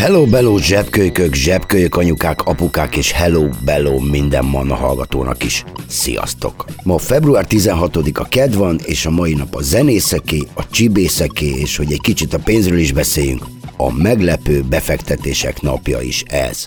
Hello, bello, zsebkölykök, zsebkölykök anyukák, apukák, és hello, bello minden manna hallgatónak is. Sziasztok! Ma február 16-a ked van, és a mai nap a zenészeké, a csibészeké, és hogy egy kicsit a pénzről is beszéljünk, a meglepő befektetések napja is ez.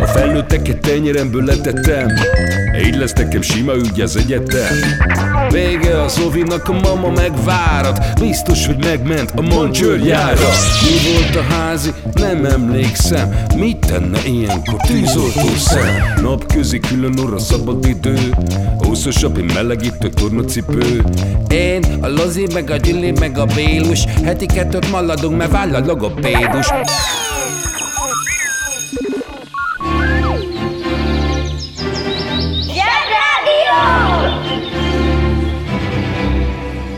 A felnőtteket tenyeremből letettem. Így lesz nekem sima ügy az egyetem. Vége a Zovinak, a mama megvárat. Biztos, hogy megment a mancsőrjára Mi volt a házi? Nem emlékszem. Mit tenne ilyenkor tűzoltó szem? Napközi külön orra szabad idő. Húszosabb, én melegítő tornacipő. Én, a Lozi, meg a Gyüli, meg a Bélus. Heti kettőt maladunk, mert váll a logopédus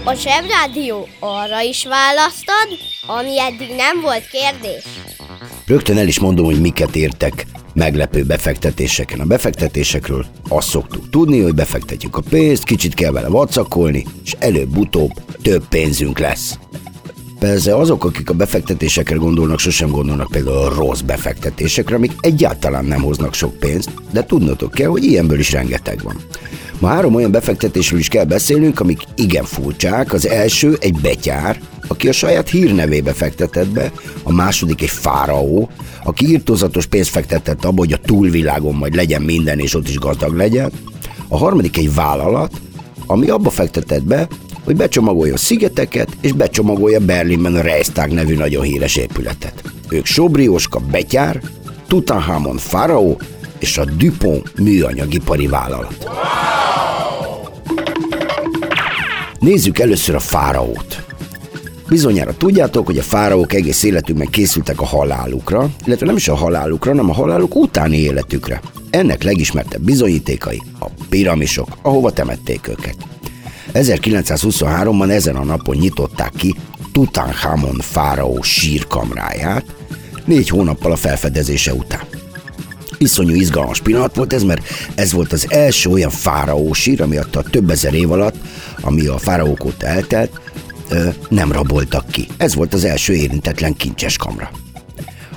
A Zsebrádió arra is választad, ami eddig nem volt kérdés. Rögtön el is mondom, hogy miket értek meglepő befektetéseken. A befektetésekről azt szoktuk tudni, hogy befektetjük a pénzt, kicsit kell vele vacakolni, és előbb-utóbb több pénzünk lesz. Persze azok, akik a befektetésekre gondolnak, sosem gondolnak például a rossz befektetésekre, amik egyáltalán nem hoznak sok pénzt, de tudnotok kell, hogy ilyenből is rengeteg van. Ma három olyan befektetésről is kell beszélnünk, amik igen furcsák. Az első egy betyár, aki a saját hírnevébe fektetett be, a második egy fáraó, aki írtózatos pénzt fektetett abba, hogy a túlvilágon majd legyen minden, és ott is gazdag legyen. A harmadik egy vállalat, ami abba fektetett be, hogy becsomagolja a szigeteket, és becsomagolja Berlinben a Reichstag nevű nagyon híres épületet. Ők Sobrioska Betyár, Tutankhamon Faraó és a Dupont műanyagipari vállalat. Nézzük először a fáraót. Bizonyára tudjátok, hogy a fáraók egész életükben készültek a halálukra, illetve nem is a halálukra, hanem a haláluk utáni életükre. Ennek legismertebb bizonyítékai a piramisok, ahova temették őket. 1923-ban ezen a napon nyitották ki Tutankhamon fáraó sírkamráját, négy hónappal a felfedezése után. Iszonyú izgalmas pillanat volt ez, mert ez volt az első olyan fáraó sír, ami a több ezer év alatt, ami a fáraók óta eltelt, nem raboltak ki. Ez volt az első érintetlen kincses kamra.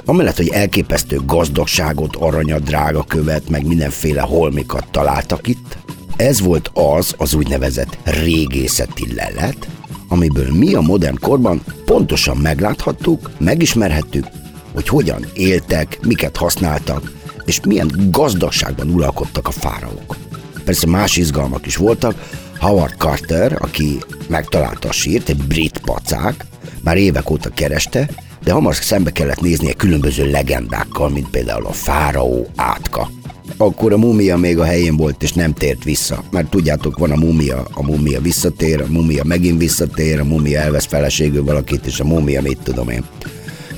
Amellett, hogy elképesztő gazdagságot, aranyat, drága követ, meg mindenféle holmikat találtak itt, ez volt az az úgynevezett régészeti lelet, amiből mi a modern korban pontosan megláthattuk, megismerhettük, hogy hogyan éltek, miket használtak, és milyen gazdagságban uralkodtak a fáraók. Persze más izgalmak is voltak. Howard Carter, aki megtalálta a sírt, egy brit pacák, már évek óta kereste, de hamar szembe kellett néznie különböző legendákkal, mint például a fáraó átka. Akkor a mumia még a helyén volt, és nem tért vissza. Mert tudjátok, van a mumia, a mumia visszatér, a mumia megint visszatér, a mumia elvesz feleségül valakit, és a mumia mit tudom én.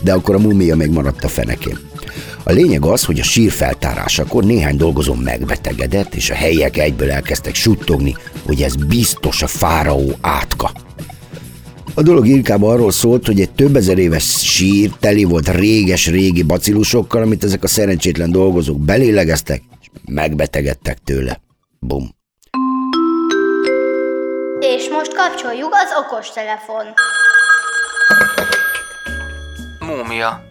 De akkor a mumia még maradt a fenekén. A lényeg az, hogy a sír feltárásakor néhány dolgozó megbetegedett, és a helyiek egyből elkezdtek suttogni, hogy ez biztos a fáraó átka. A dolog inkább arról szólt, hogy egy több ezer éves sír teli volt réges-régi bacillusokkal, amit ezek a szerencsétlen dolgozók belélegeztek, és megbetegedtek tőle. Bum. És most kapcsoljuk az okostelefon. Múmia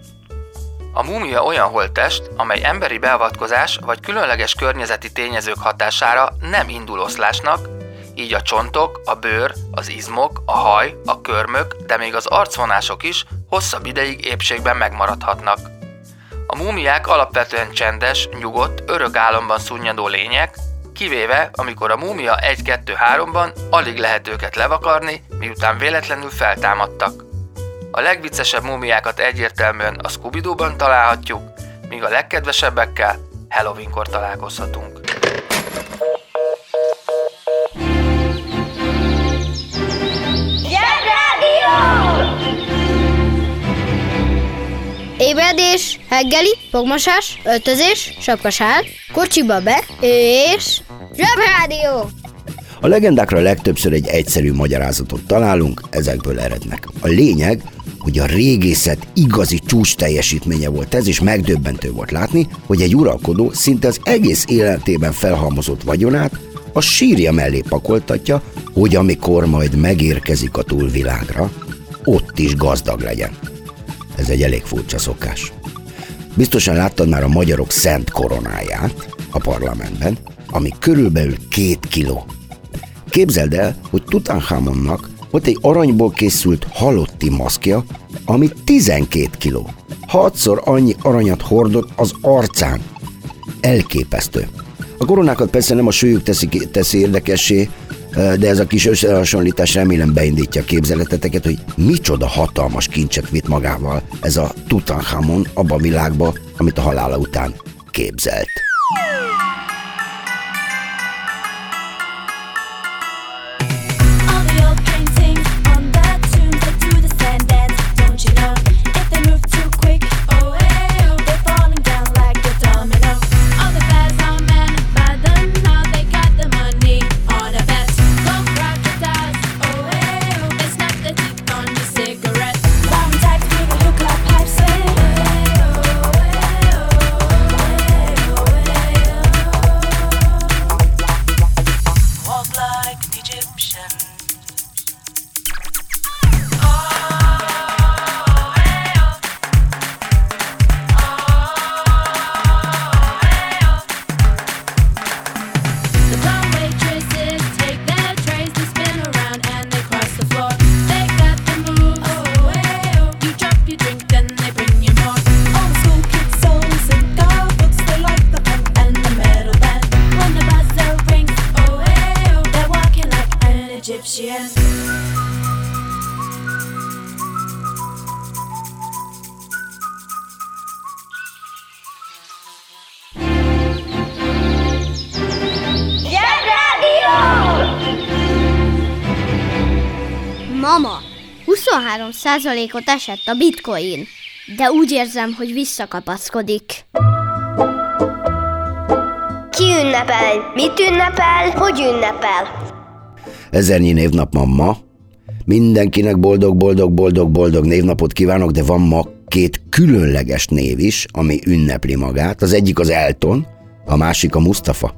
A múmia olyan holttest, amely emberi beavatkozás vagy különleges környezeti tényezők hatására nem indul oszlásnak, így a csontok, a bőr, az izmok, a haj, a körmök, de még az arcvonások is hosszabb ideig épségben megmaradhatnak. A múmiák alapvetően csendes, nyugodt, örök álomban szunnyadó lények, kivéve amikor a múmia 1-2-3-ban alig lehet őket levakarni, miután véletlenül feltámadtak. A legviccesebb múmiákat egyértelműen a scooby ban találhatjuk, míg a legkedvesebbekkel Halloweenkor találkozhatunk. Ébredés, heggeli, fogmosás, öltözés, sapkasál, kocsiba be, és... Zsebrádió! A legendákra legtöbbször egy egyszerű magyarázatot találunk, ezekből erednek. A lényeg, hogy a régészet igazi csúcs teljesítménye volt ez, és megdöbbentő volt látni, hogy egy uralkodó szinte az egész életében felhalmozott vagyonát a sírja mellé pakoltatja, hogy amikor majd megérkezik a túlvilágra, ott is gazdag legyen. Ez egy elég furcsa szokás. Biztosan láttad már a magyarok szent koronáját a parlamentben, ami körülbelül két kiló. Képzeld el, hogy Tutankhamonnak volt egy aranyból készült halotti maszkja, ami 12 kiló. Hatszor annyi aranyat hordott az arcán. Elképesztő. A koronákat persze nem a súlyuk teszi, teszi érdekessé, de ez a kis összehasonlítás remélem beindítja a képzeleteteket, hogy micsoda hatalmas kincset vitt magával ez a Tutankhamon abba a világba, amit a halála után képzelt. 23%-ot esett a bitcoin, de úgy érzem, hogy visszakapaszkodik. Ki ünnepel? Mit ünnepel? Hogy ünnepel? Ezernyi névnap van ma. Mindenkinek boldog-boldog-boldog-boldog névnapot kívánok, de van ma két különleges név is, ami ünnepli magát. Az egyik az Elton, a másik a Mustafa.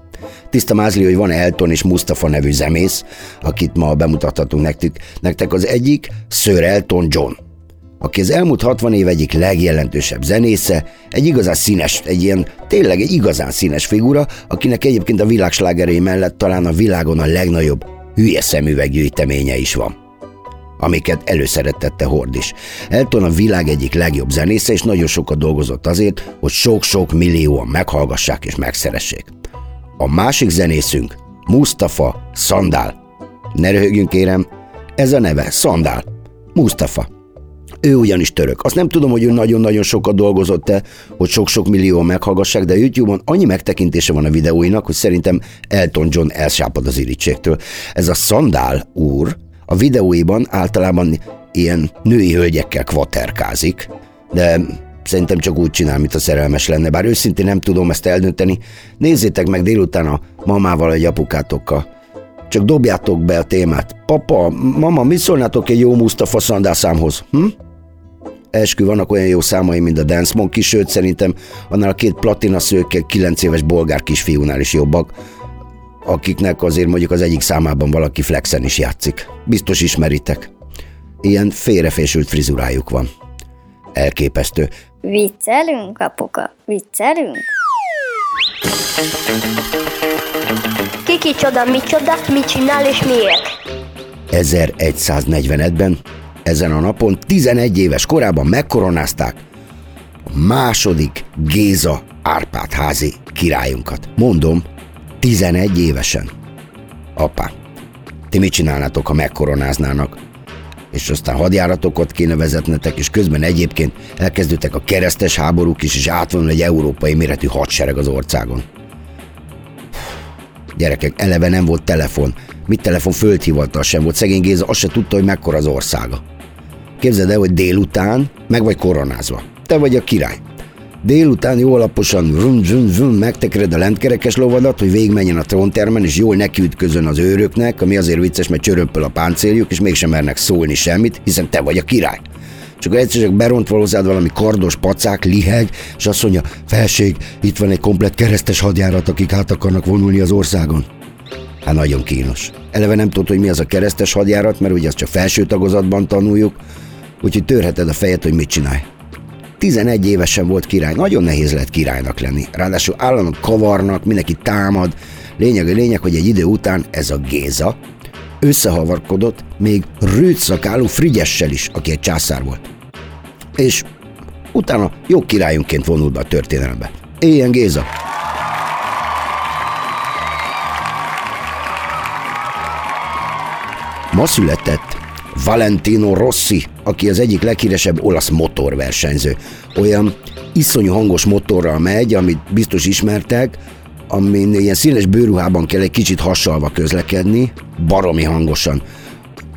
Tiszta mázli, hogy van Elton és Mustafa nevű zemész, akit ma bemutathatunk nektek. Nektek az egyik Sir Elton John, aki az elmúlt 60 év egyik legjelentősebb zenésze, egy igazán színes, egy ilyen tényleg egy igazán színes figura, akinek egyébként a világslágerei mellett talán a világon a legnagyobb hülye szemüveggyűjteménye is van amiket előszerettette Hord is. Elton a világ egyik legjobb zenésze, és nagyon sokat dolgozott azért, hogy sok-sok millióan meghallgassák és megszeressék. A másik zenészünk Mustafa Szandál. Ne röhögjünk kérem, ez a neve Szandál. Mustafa. Ő ugyanis török. Azt nem tudom, hogy ő nagyon-nagyon sokat dolgozott-e, hogy sok-sok millió meghallgassák, de YouTube-on annyi megtekintése van a videóinak, hogy szerintem Elton John elsápad az irítségtől. Ez a Szandál úr a videóiban általában ilyen női hölgyekkel kvaterkázik, de Szerintem csak úgy csinál, mint a szerelmes lenne, bár őszintén nem tudom ezt eldönteni. Nézzétek meg délután a mamával vagy apukátokkal. Csak dobjátok be a témát. Papa, mama, mit szólnátok egy jó Mustafa Szandál számhoz? Hm? Eskü vannak olyan jó számai, mint a Dance Monkey, sőt szerintem annál a két platina szőke 9 éves bolgár kisfiúnál is jobbak, akiknek azért mondjuk az egyik számában valaki flexen is játszik. Biztos ismeritek. Ilyen félrefésült frizurájuk van. Elképesztő. Viccelünk, apuka? Viccelünk? Kiki csoda, mi csoda, mit csinál és miért? 1145-ben, ezen a napon 11 éves korában megkoronázták a második Géza Árpád házi királyunkat. Mondom, 11 évesen. Apá, ti mit csinálnátok, ha megkoronáznának? És aztán hadjáratokat kéne vezetnetek, és közben egyébként elkezdődtek a keresztes háborúk is, és átvonul egy európai méretű hadsereg az országon. Gyerekek, eleve nem volt telefon. Mit telefon földhivatal sem volt. Szegény Géza azt se tudta, hogy mekkora az országa. Képzeld el, hogy délután meg vagy koronázva. Te vagy a király. Délután jó alaposan vrum, vrum, vrum, megtekered a lentkerekes lovadat, hogy végigmenjen a tróntermen, és jól nekiütközön az őröknek, ami azért vicces, mert csörömpöl a páncéljuk, és mégsem mernek szólni semmit, hiszen te vagy a király. Csak egyszer csak beront hozzád valami kardos pacák, liheg, és azt mondja, felség, itt van egy komplet keresztes hadjárat, akik át akarnak vonulni az országon. Hát nagyon kínos. Eleve nem tudod, hogy mi az a keresztes hadjárat, mert ugye azt csak felső tagozatban tanuljuk, úgyhogy törheted a fejed, hogy mit csinálj. 11 évesen volt király, nagyon nehéz lett királynak lenni. Ráadásul állandóan kavarnak, mindenki támad. Lényeg a lényeg, hogy egy idő után ez a Géza összehavarkodott még rőtszakálú Frigyessel is, aki egy császár volt. És utána jó királyunként vonult be a történelembe. Éljen Géza! Ma született Valentino Rossi, aki az egyik leghíresebb olasz motorversenyző. Olyan iszonyú hangos motorral megy, amit biztos ismertek, amin ilyen színes bőruhában kell egy kicsit hassalva közlekedni, baromi hangosan.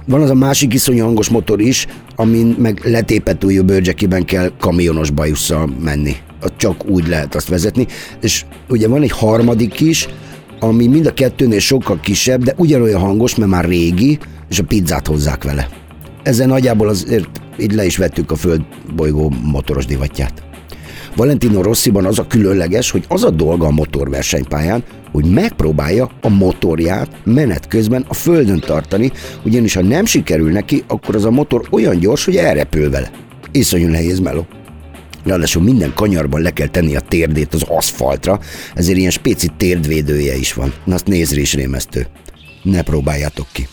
Van az a másik iszonyú hangos motor is, amin meg letépett újú bőrcsekiben kell kamionos bajusszal menni. Csak úgy lehet azt vezetni. És ugye van egy harmadik is, ami mind a kettőnél sokkal kisebb, de ugyanolyan hangos, mert már régi, és a pizzát hozzák vele. Ezzel nagyjából azért így le is vettük a földbolygó motoros divatját. Valentino Rossiban az a különleges, hogy az a dolga a motorversenypályán, hogy megpróbálja a motorját menet közben a földön tartani, ugyanis ha nem sikerül neki, akkor az a motor olyan gyors, hogy elrepül vele. Iszonyú nehéz meló. Ráadásul minden kanyarban le kell tenni a térdét az aszfaltra, ezért ilyen spéci térdvédője is van. Na azt nézre is rémesztő. Ne próbáljátok ki.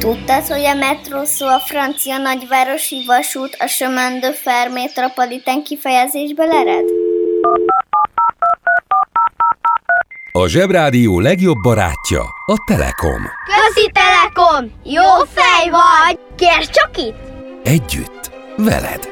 Tudtad, hogy a metró szó a francia nagyvárosi vasút a chemin de fer metropolitán kifejezésből ered? A Zsebrádió legjobb barátja a Telekom. Közi Telekom! Jó fej vagy! Kérd csak itt! Együtt, veled.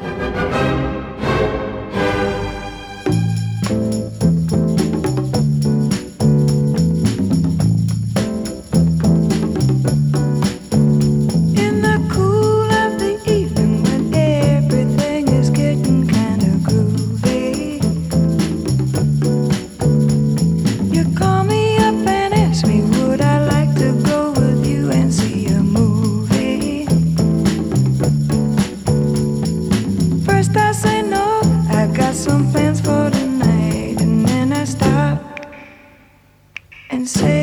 Say,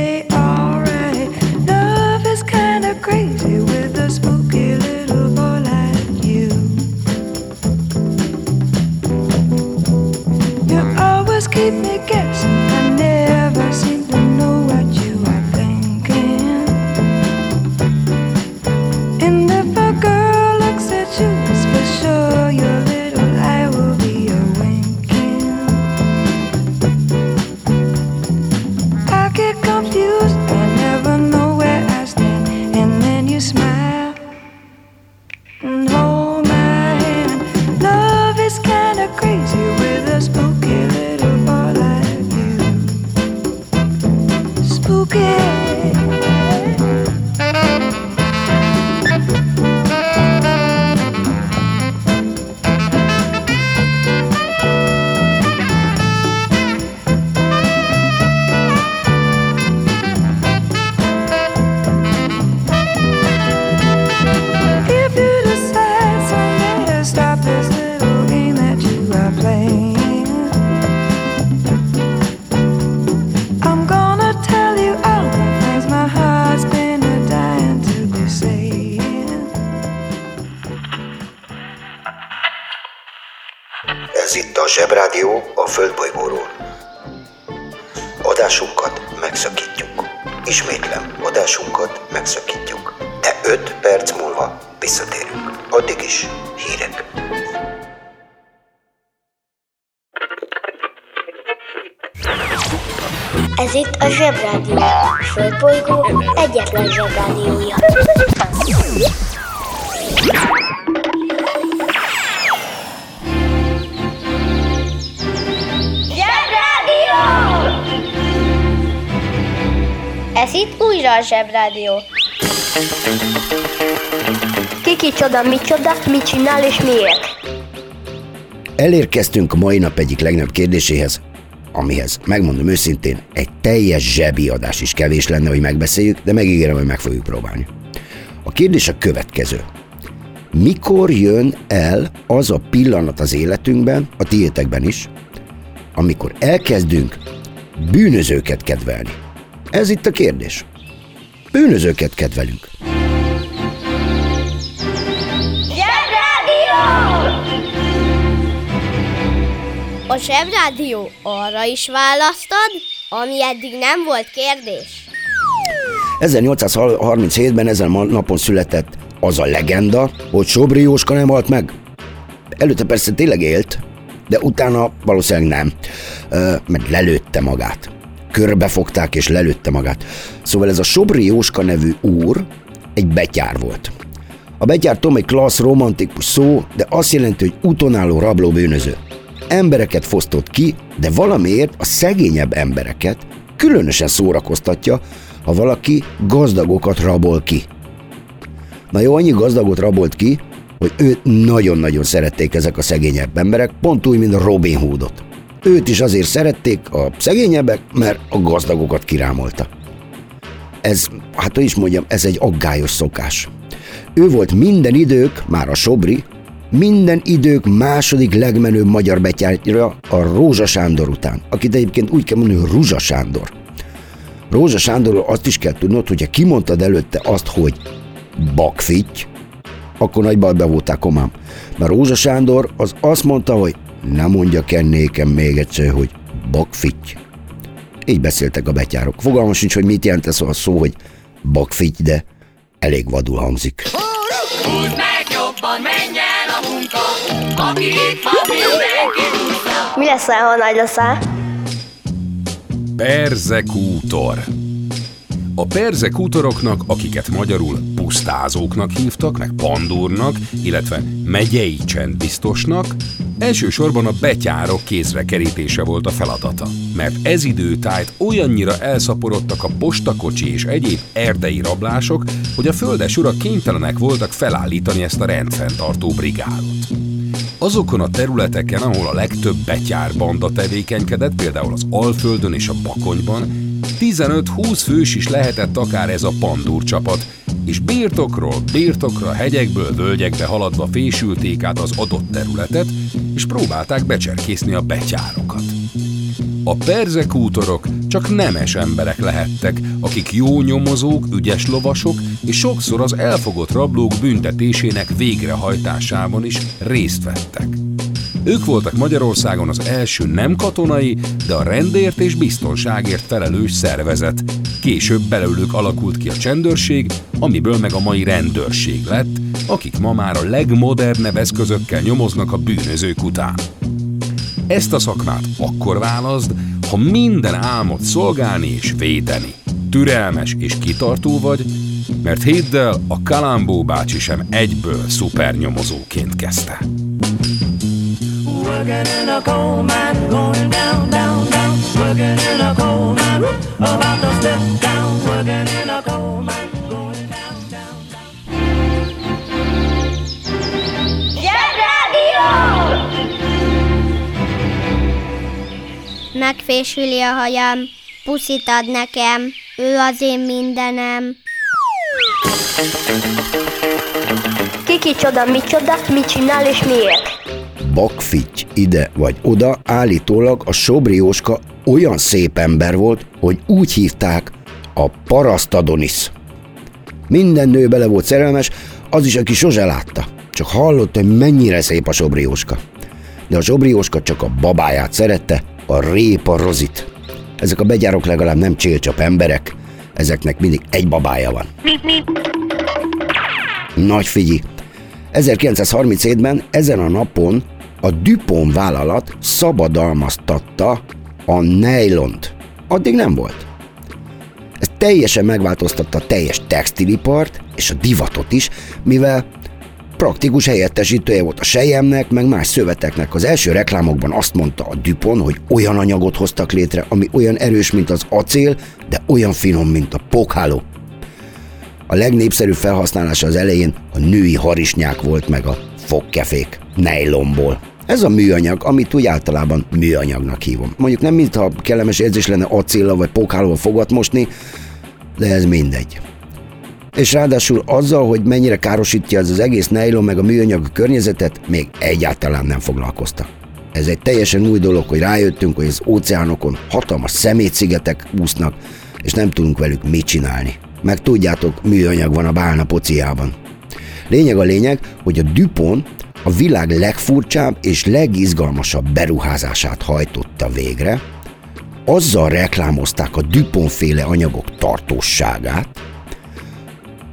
Okay. utazásunkat megszakítjuk, de 5 perc múlva visszatérünk. Addig is hírek. Ez itt a Zsebrádió, a Földbolygó egyetlen Zsebrádiója. Itt újra a Zsebrádió. Kiki csoda, micsoda, mit csinál és miért? Elérkeztünk mai nap egyik legnagyobb kérdéséhez, amihez, megmondom őszintén, egy teljes zsebi adás is kevés lenne, hogy megbeszéljük, de megígérem, hogy meg fogjuk próbálni. A kérdés a következő. Mikor jön el az a pillanat az életünkben, a tiétekben is, amikor elkezdünk bűnözőket kedvelni? Ez itt a kérdés. Bűnözőket kedvelünk. A Zsebrádió arra is választad, ami eddig nem volt kérdés. 1837-ben ezen a napon született az a legenda, hogy Sobri Jóska nem halt meg. Előtte persze tényleg élt, de utána valószínűleg nem, mert lelőtte magát. Körbefogták és lelőtte magát. Szóval ez a Sobri Jóska nevű úr egy betyár volt. A betyár tudom, egy klassz romantikus szó, de azt jelenti, hogy utonálló rabló bűnöző. Embereket fosztott ki, de valamiért a szegényebb embereket különösen szórakoztatja, ha valaki gazdagokat rabol ki. Na jó, annyi gazdagot rabolt ki, hogy őt nagyon-nagyon szerették ezek a szegényebb emberek, pont úgy, mint Robin Hoodot. Őt is azért szerették a szegényebbek, mert a gazdagokat kirámolta. Ez, hát hogy is mondjam, ez egy aggályos szokás. Ő volt minden idők, már a Sobri, minden idők második legmenőbb magyar betyárja a Rózsa Sándor után, akit egyébként úgy kell mondani, hogy Rúzsa Sándor. Rózsa Sándorról azt is kell tudnod, hogyha kimondtad előtte azt, hogy bakfitty, akkor nagy bajba voltál komám. Mert Rózsa Sándor az azt mondta, hogy ne mondja kell nékem még egyszer, hogy bakfitty. Így beszéltek a betyárok. Fogalmam sincs, hogy mit jelent ez a szó, hogy bakfitty, de elég vadul hangzik. Húzd meg jobban, menj el a munka, aki itt van, mindenki húzza. Mi leszel, ha nagy leszel? Perzekútor. A perzekútoroknak, akiket magyarul pusztázóknak hívtak, meg pandúrnak, illetve megyei csendbiztosnak, elsősorban a betyárok kézre kerítése volt a feladata. Mert ez időtájt olyannyira elszaporodtak a postakocsi és egyéb erdei rablások, hogy a földes urak kénytelenek voltak felállítani ezt a rendfenntartó brigádot. Azokon a területeken, ahol a legtöbb betyár banda tevékenykedett, például az Alföldön és a Bakonyban, 15-20 fős is lehetett akár ez a pandúr csapat, és birtokról birtokra, hegyekből völgyekbe haladva fésülték át az adott területet, és próbálták becserkészni a betyárokat. A perzekútorok csak nemes emberek lehettek, akik jó nyomozók, ügyes lovasok, és sokszor az elfogott rablók büntetésének végrehajtásában is részt vettek. Ők voltak Magyarországon az első nem katonai, de a rendért és biztonságért felelős szervezet. Később belőlük alakult ki a csendőrség, amiből meg a mai rendőrség lett, akik ma már a legmodernebb eszközökkel nyomoznak a bűnözők után. Ezt a szakmát akkor válaszd, ha minden álmot szolgálni és védeni. Türelmes és kitartó vagy, mert hidd a Kalambó bácsi sem egyből szupernyomozóként kezdte. Working in a coal mine, going down, down, down. Working in a coal mine, about to step down. Working in a coal mine, going down, down, down. Megfésüli a hajam, puszit ad nekem, ő az én mindenem. Kiki csoda, micsoda, mit csinál és miért? Bakfitty ide vagy oda, állítólag a Sobri Jóska olyan szép ember volt, hogy úgy hívták a parasztadonis. Minden nő bele volt szerelmes, az is, aki sose látta. Csak hallotta, hogy mennyire szép a Sobri Jóska. De a Sobri Jóska csak a babáját szerette, a répa rozit. Ezek a begyárok legalább nem csélcsap emberek, ezeknek mindig egy babája van. Nagy figyi! 1937-ben ezen a napon a Dupont vállalat szabadalmaztatta a nejlont. Addig nem volt. Ez teljesen megváltoztatta a teljes textilipart és a divatot is, mivel praktikus helyettesítője volt a sejemnek, meg más szöveteknek. Az első reklámokban azt mondta a Dupont, hogy olyan anyagot hoztak létre, ami olyan erős, mint az acél, de olyan finom, mint a pókháló. A legnépszerűbb felhasználása az elején a női harisnyák volt meg a fogkefék, nejlomból. Ez a műanyag, amit úgy általában műanyagnak hívom. Mondjuk nem mintha kellemes érzés lenne acélla vagy pókhálóval fogat mosni, de ez mindegy. És ráadásul azzal, hogy mennyire károsítja ez az egész nejlon meg a műanyag környezetet, még egyáltalán nem foglalkoztak. Ez egy teljesen új dolog, hogy rájöttünk, hogy az óceánokon hatalmas szemétszigetek úsznak, és nem tudunk velük mit csinálni. Meg tudjátok, műanyag van a bálna pociában. Lényeg a lényeg, hogy a Dupont a világ legfurcsább és legizgalmasabb beruházását hajtotta végre, azzal reklámozták a Dupont féle anyagok tartóságát,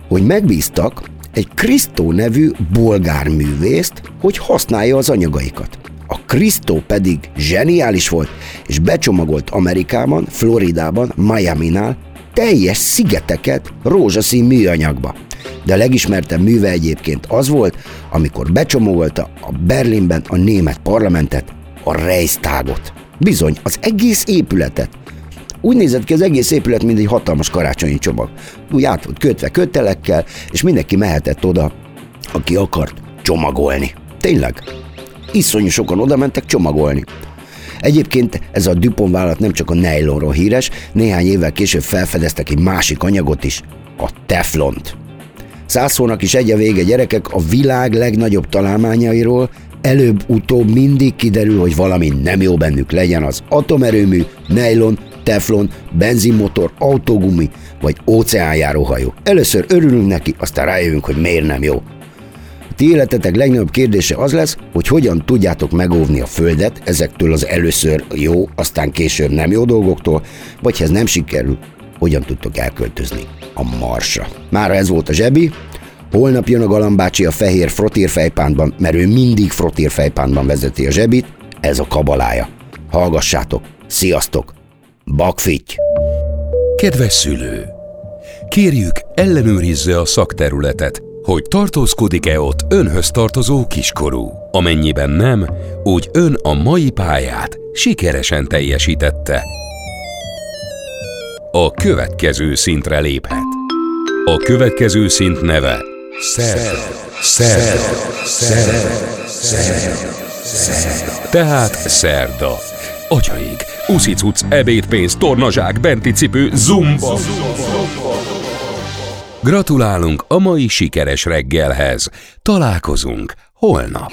hogy megbíztak egy Krisztó nevű bolgár művészt, hogy használja az anyagaikat. A Krisztó pedig zseniális volt, és becsomagolt Amerikában, Floridában, Miami-nál teljes szigeteket rózsaszín műanyagba. De a legismertebb műve egyébként az volt, amikor becsomagolta a Berlinben a német parlamentet, a Reichstagot. Bizony, az egész épületet. Úgy nézett ki az egész épület, mint egy hatalmas karácsonyi csomag. Úgy át volt kötve kötelekkel, és mindenki mehetett oda, aki akart csomagolni. Tényleg. Iszonyú sokan oda mentek csomagolni. Egyébként ez a Dupont vállalat nem csak a nejlonról híres, néhány évvel később felfedeztek egy másik anyagot is, a teflont. Százszónak is egy a vége gyerekek a világ legnagyobb találmányairól, előbb-utóbb mindig kiderül, hogy valami nem jó bennük legyen az atomerőmű, nejlon, teflon, benzinmotor, autógumi vagy óceánjáróhajó. Először örülünk neki, aztán rájövünk, hogy miért nem jó. A ti életetek legnagyobb kérdése az lesz, hogy hogyan tudjátok megóvni a Földet ezektől az először jó, aztán később nem jó dolgoktól, vagy ha ez nem sikerül, hogyan tudtok elköltözni a Marsra. Mára ez volt a zsebi, holnap jön a Galambácsi a fehér frotírfejpántban, mert ő mindig frotírfejpántban vezeti a zsebit, ez a kabalája. Hallgassátok, sziasztok, bakfitty! Kedves szülő! Kérjük, ellenőrizze a szakterületet, hogy tartózkodik-e ott önhöz tartozó kiskorú. Amennyiben nem, úgy ön a mai pályát sikeresen teljesítette. A következő szintre léphet. A következő szint neve Szerda. Szerda. Szerda. Szerda. Szerda. Tehát szerda. Atyaig, uszicuc, ebédpénz, tornazsák, benti cipő, zumba. Gratulálunk a mai sikeres reggelhez. Találkozunk holnap.